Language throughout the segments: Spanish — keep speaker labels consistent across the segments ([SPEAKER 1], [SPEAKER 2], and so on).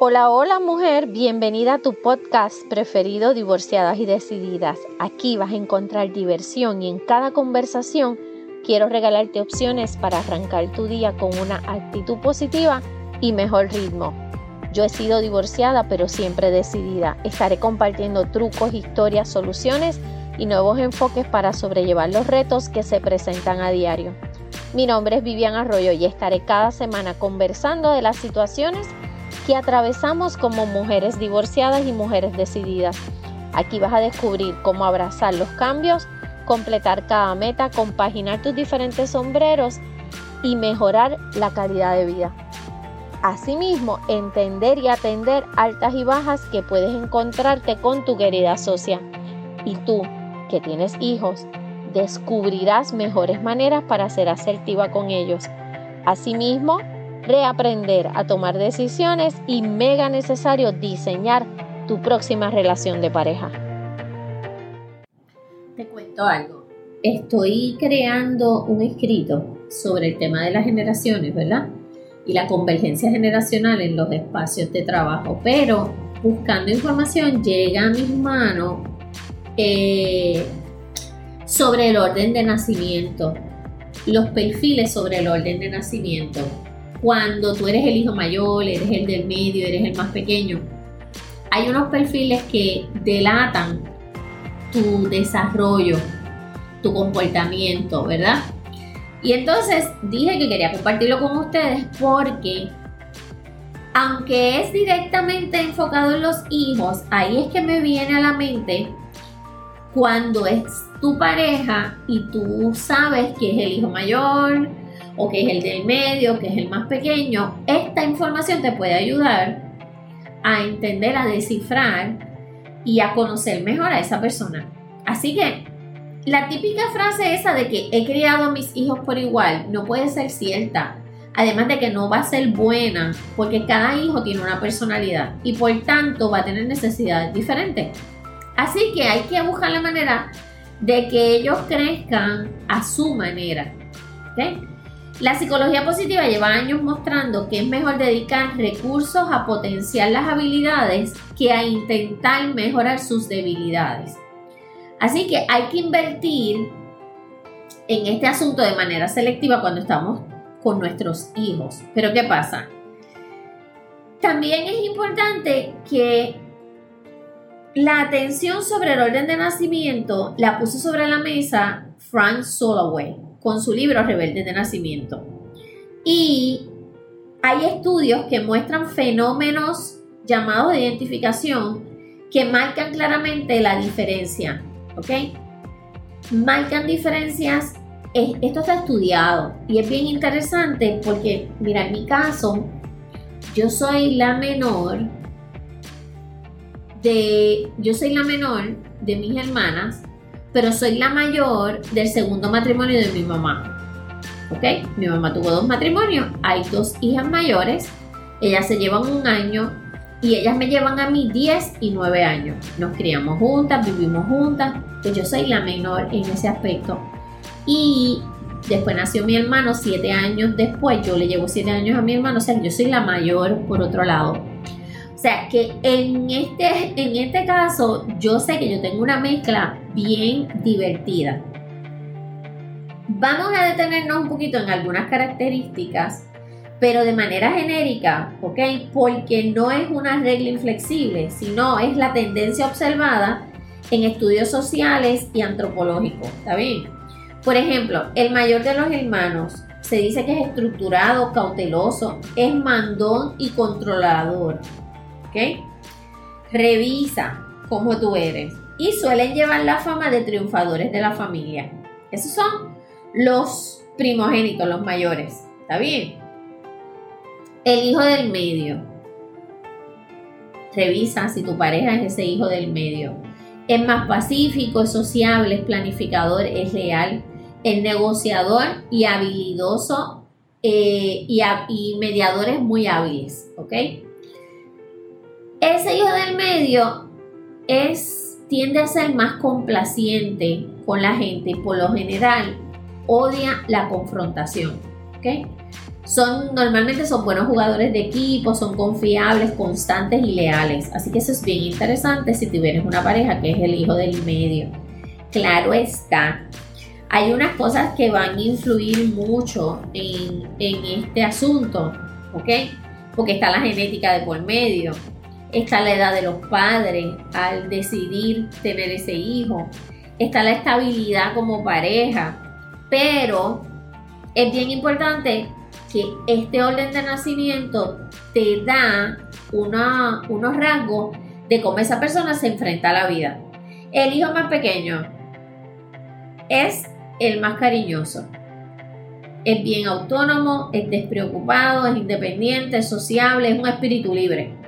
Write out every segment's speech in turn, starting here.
[SPEAKER 1] Hola, hola mujer, bienvenida a tu podcast preferido Divorciadas y Decididas. Aquí vas a encontrar diversión y en cada conversación quiero regalarte opciones para arrancar tu día con una actitud positiva y mejor ritmo. Yo he sido divorciada pero siempre decidida. Estaré compartiendo trucos, historias, soluciones y nuevos enfoques para sobrellevar los retos que se presentan a diario. Mi nombre es Vivian Arroyo y estaré cada semana conversando de las situaciones que atravesamos como mujeres divorciadas y mujeres decididas. Aquí vas a descubrir cómo abrazar los cambios, completar cada meta, compaginar tus diferentes sombreros y mejorar la calidad de vida. Asimismo, entender y atender altas y bajas que puedes encontrarte con tu querida socia. Y tú, que tienes hijos, descubrirás mejores maneras para ser asertiva con ellos. Asimismo, reaprender a tomar decisiones y mega necesario diseñar tu próxima relación de pareja.
[SPEAKER 2] Te cuento algo. Estoy creando un escrito sobre el tema de las generaciones, ¿verdad? Y la convergencia generacional en los espacios de trabajo. Pero buscando información llega a mis manos eh, sobre el orden de nacimiento, los perfiles sobre el orden de nacimiento cuando tú eres el hijo mayor, eres el del medio, eres el más pequeño, hay unos perfiles que delatan tu desarrollo, tu comportamiento, ¿verdad? Y entonces dije que quería compartirlo con ustedes porque aunque es directamente enfocado en los hijos, ahí es que me viene a la mente cuando es tu pareja y tú sabes que es el hijo mayor, o que es el del medio, que es el más pequeño, esta información te puede ayudar a entender, a descifrar y a conocer mejor a esa persona. Así que la típica frase esa de que he criado a mis hijos por igual no puede ser cierta. Además de que no va a ser buena porque cada hijo tiene una personalidad y por tanto va a tener necesidades diferentes. Así que hay que buscar la manera de que ellos crezcan a su manera. ¿okay? La psicología positiva lleva años mostrando que es mejor dedicar recursos a potenciar las habilidades que a intentar mejorar sus debilidades. Así que hay que invertir en este asunto de manera selectiva cuando estamos con nuestros hijos. Pero ¿qué pasa? También es importante que la atención sobre el orden de nacimiento la puso sobre la mesa Frank Soloway con su libro Rebelde de Nacimiento. Y hay estudios que muestran fenómenos llamados de identificación que marcan claramente la diferencia, ¿ok? Marcan diferencias, esto está estudiado y es bien interesante porque, mira, en mi caso, yo soy la menor de, yo soy la menor de mis hermanas pero soy la mayor del segundo matrimonio de mi mamá. ¿Ok? Mi mamá tuvo dos matrimonios, hay dos hijas mayores, ellas se llevan un año y ellas me llevan a mí 10 y 9 años. Nos criamos juntas, vivimos juntas, pues yo soy la menor en ese aspecto. Y después nació mi hermano 7 años después, yo le llevo 7 años a mi hermano, o sea, yo soy la mayor por otro lado. O sea que en este, en este caso yo sé que yo tengo una mezcla bien divertida. Vamos a detenernos un poquito en algunas características, pero de manera genérica, ¿ok? Porque no es una regla inflexible, sino es la tendencia observada en estudios sociales y antropológicos, ¿está bien? Por ejemplo, el mayor de los hermanos se dice que es estructurado, cauteloso, es mandón y controlador. Revisa cómo tú eres. Y suelen llevar la fama de triunfadores de la familia. Esos son los primogénitos, los mayores. ¿Está bien? El hijo del medio. Revisa si tu pareja es ese hijo del medio. Es más pacífico, es sociable, es planificador, es leal, es negociador y habilidoso eh, y, y mediadores muy hábiles. ¿Ok? Ese hijo del medio es, tiende a ser más complaciente con la gente y por lo general odia la confrontación. son normalmente son buenos jugadores de equipo, son confiables, constantes y leales. Así que eso es bien interesante si tuvieras una pareja que es el hijo del medio. Claro está, hay unas cosas que van a influir mucho en, este asunto, ¿ok? Porque está la genética de por medio, está la edad de los padres al decidir tener ese hijo, está la estabilidad como pareja, pero es bien importante que este orden de nacimiento te da unos rasgos de cómo esa persona se enfrenta a la vida. El hijo más pequeño es el más cariñoso. Es bien autónomo, es despreocupado, es independiente, es sociable, es un espíritu libre.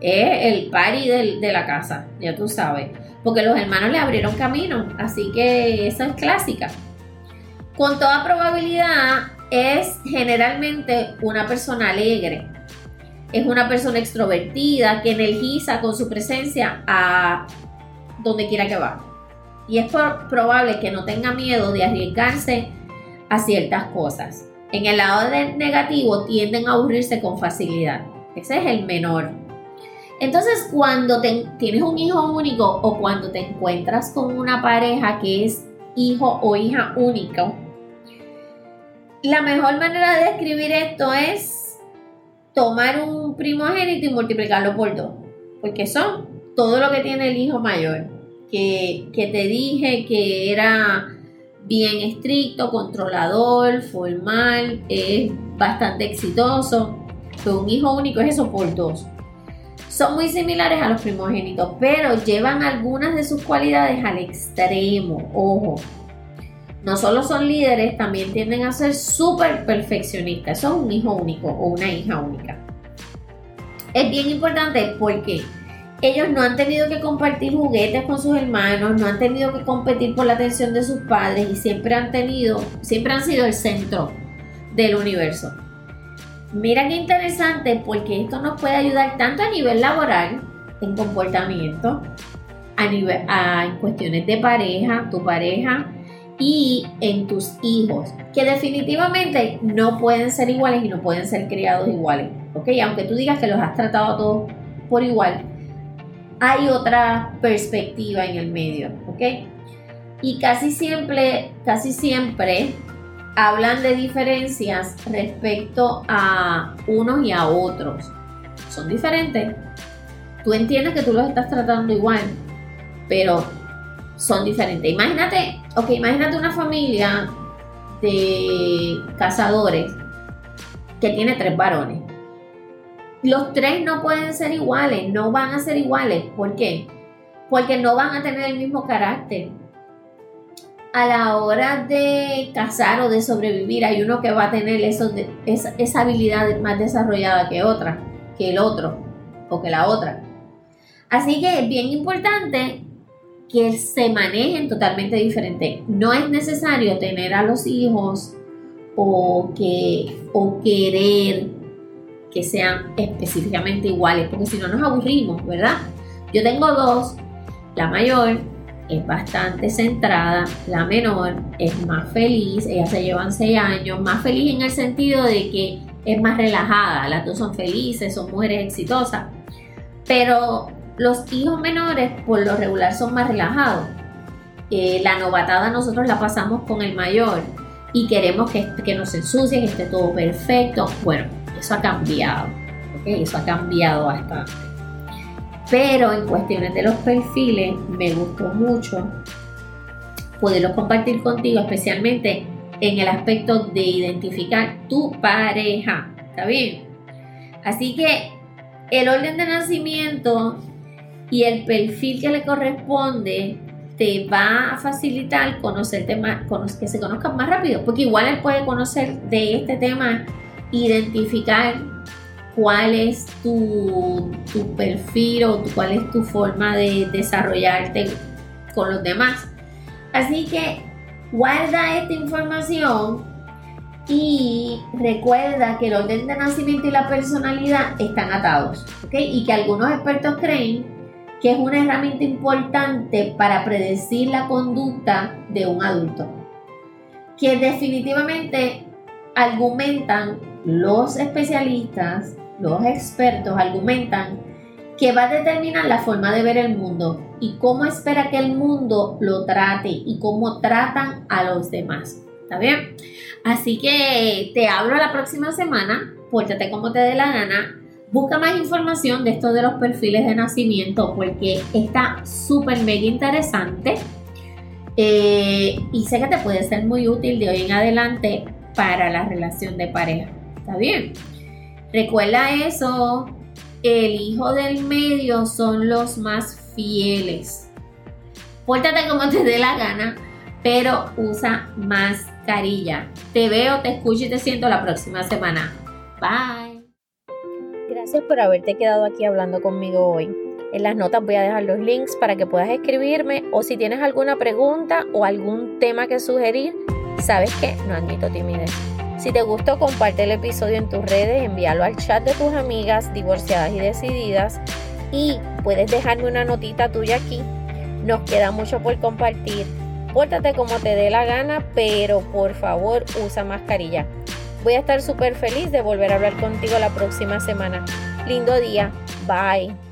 [SPEAKER 2] Es el pari de la casa, ya tú sabes. Porque los hermanos le abrieron camino, así que esa es clásica. Con toda probabilidad, es generalmente una persona alegre, es una persona extrovertida que energiza con su presencia a donde quiera que va. Y es probable que no tenga miedo de arriesgarse a ciertas cosas. En el lado negativo tienden a aburrirse con facilidad. Ese es el menor. Entonces, cuando tienes un hijo único o cuando te encuentras con una pareja que es hijo o hija único, la mejor manera de describir esto es tomar un primogénito y multiplicarlo por dos, porque son todo lo que tiene el hijo mayor, que, te dije que era bien estricto, controlador, formal, es bastante exitoso. Un hijo único es eso por dos. Son muy similares a los primogénitos, pero llevan algunas de sus cualidades al extremo. Ojo, no solo son líderes, también tienden a ser súper perfeccionistas. Son un hijo único o una hija única. Es bien importante porque ellos no han tenido que compartir juguetes con sus hermanos, no han tenido que competir por la atención de sus padres y siempre han tenido, siempre han sido el centro del universo. Mira qué interesante porque esto nos puede ayudar tanto a nivel laboral, en comportamiento, a nivel, en cuestiones de pareja, tu pareja, y en tus hijos, que definitivamente no pueden ser iguales y no pueden ser criados iguales, ¿ok? Aunque tú digas que los has tratado a todos por igual, hay otra perspectiva en el medio, ¿ok? Y casi siempre, casi siempre hablan de diferencias respecto a unos y a otros. Son diferentes. Tú entiendes que tú los estás tratando igual, pero son diferentes. Imagínate, ok, imagínate una familia de cazadores que tiene tres varones. Los tres no pueden ser iguales, no van a ser iguales. ¿Por qué? Porque no van a tener el mismo carácter. A la hora de cazar o de sobrevivir, hay uno que va a tener esa, esa habilidad más desarrollada que otra, que el otro o que la otra. Así que es bien importante que se manejen totalmente diferente. No es necesario tener a los hijos o, que, o querer que sean específicamente iguales, porque si no nos aburrimos, ¿verdad? Yo tengo dos, la mayor es bastante centrada, la menor es más feliz, ellas se llevan seis años, más feliz en el sentido de que es más relajada, las dos son felices, son mujeres exitosas, pero los hijos menores por lo regular son más relajados. Eh, la novatada nosotros la pasamos con el mayor y queremos que, que nos ensucie, que esté todo perfecto. Bueno, eso ha cambiado. Eso ha cambiado bastante. Pero en cuestiones de los perfiles me gustó mucho poderlo compartir contigo, especialmente en el aspecto de identificar tu pareja. ¿Está bien? Así que el orden de nacimiento y el perfil que le corresponde te va a facilitar conocerte más, que se conozcan más rápido, porque igual él puede conocer de este tema, identificar cuál es tu, perfil o cuál es tu forma de desarrollarte con los demás. Así que guarda esta información y recuerda que el orden de nacimiento y la personalidad están atados, ¿ok? Y que algunos expertos creen que es una herramienta importante para predecir la conducta de un adulto, que definitivamente argumentan los especialistas, los expertos argumentan que va a determinar la forma de ver el mundo y cómo espera que el mundo lo trate y cómo tratan a los demás. ¿Está bien? Así que te hablo la próxima semana, pórtate como te dé la gana. Busca más información de esto de los perfiles de nacimiento porque está súper mega interesante. Eh, y sé que te puede ser muy útil de hoy en adelante para la relación de pareja. ¿Está bien? Recuerda eso, el hijo del medio son los más fieles. Pórtate como te dé la gana, pero usa mascarilla. Te veo, te escucho y te siento la próxima semana. Bye.
[SPEAKER 1] Gracias por haberte quedado aquí hablando conmigo hoy. En las notas voy a dejar los links para que puedas escribirme o si tienes alguna pregunta o algún tema que sugerir, sabes que no admito timidez. Si te gustó, comparte el episodio en tus redes, envíalo al chat de tus amigas divorciadas y decididas y puedes dejarme una notita tuya aquí. Nos queda mucho por compartir. Pórtate como te dé la gana, pero por favor usa mascarilla. Voy a estar súper feliz de volver a hablar contigo la próxima semana. Lindo día. Bye.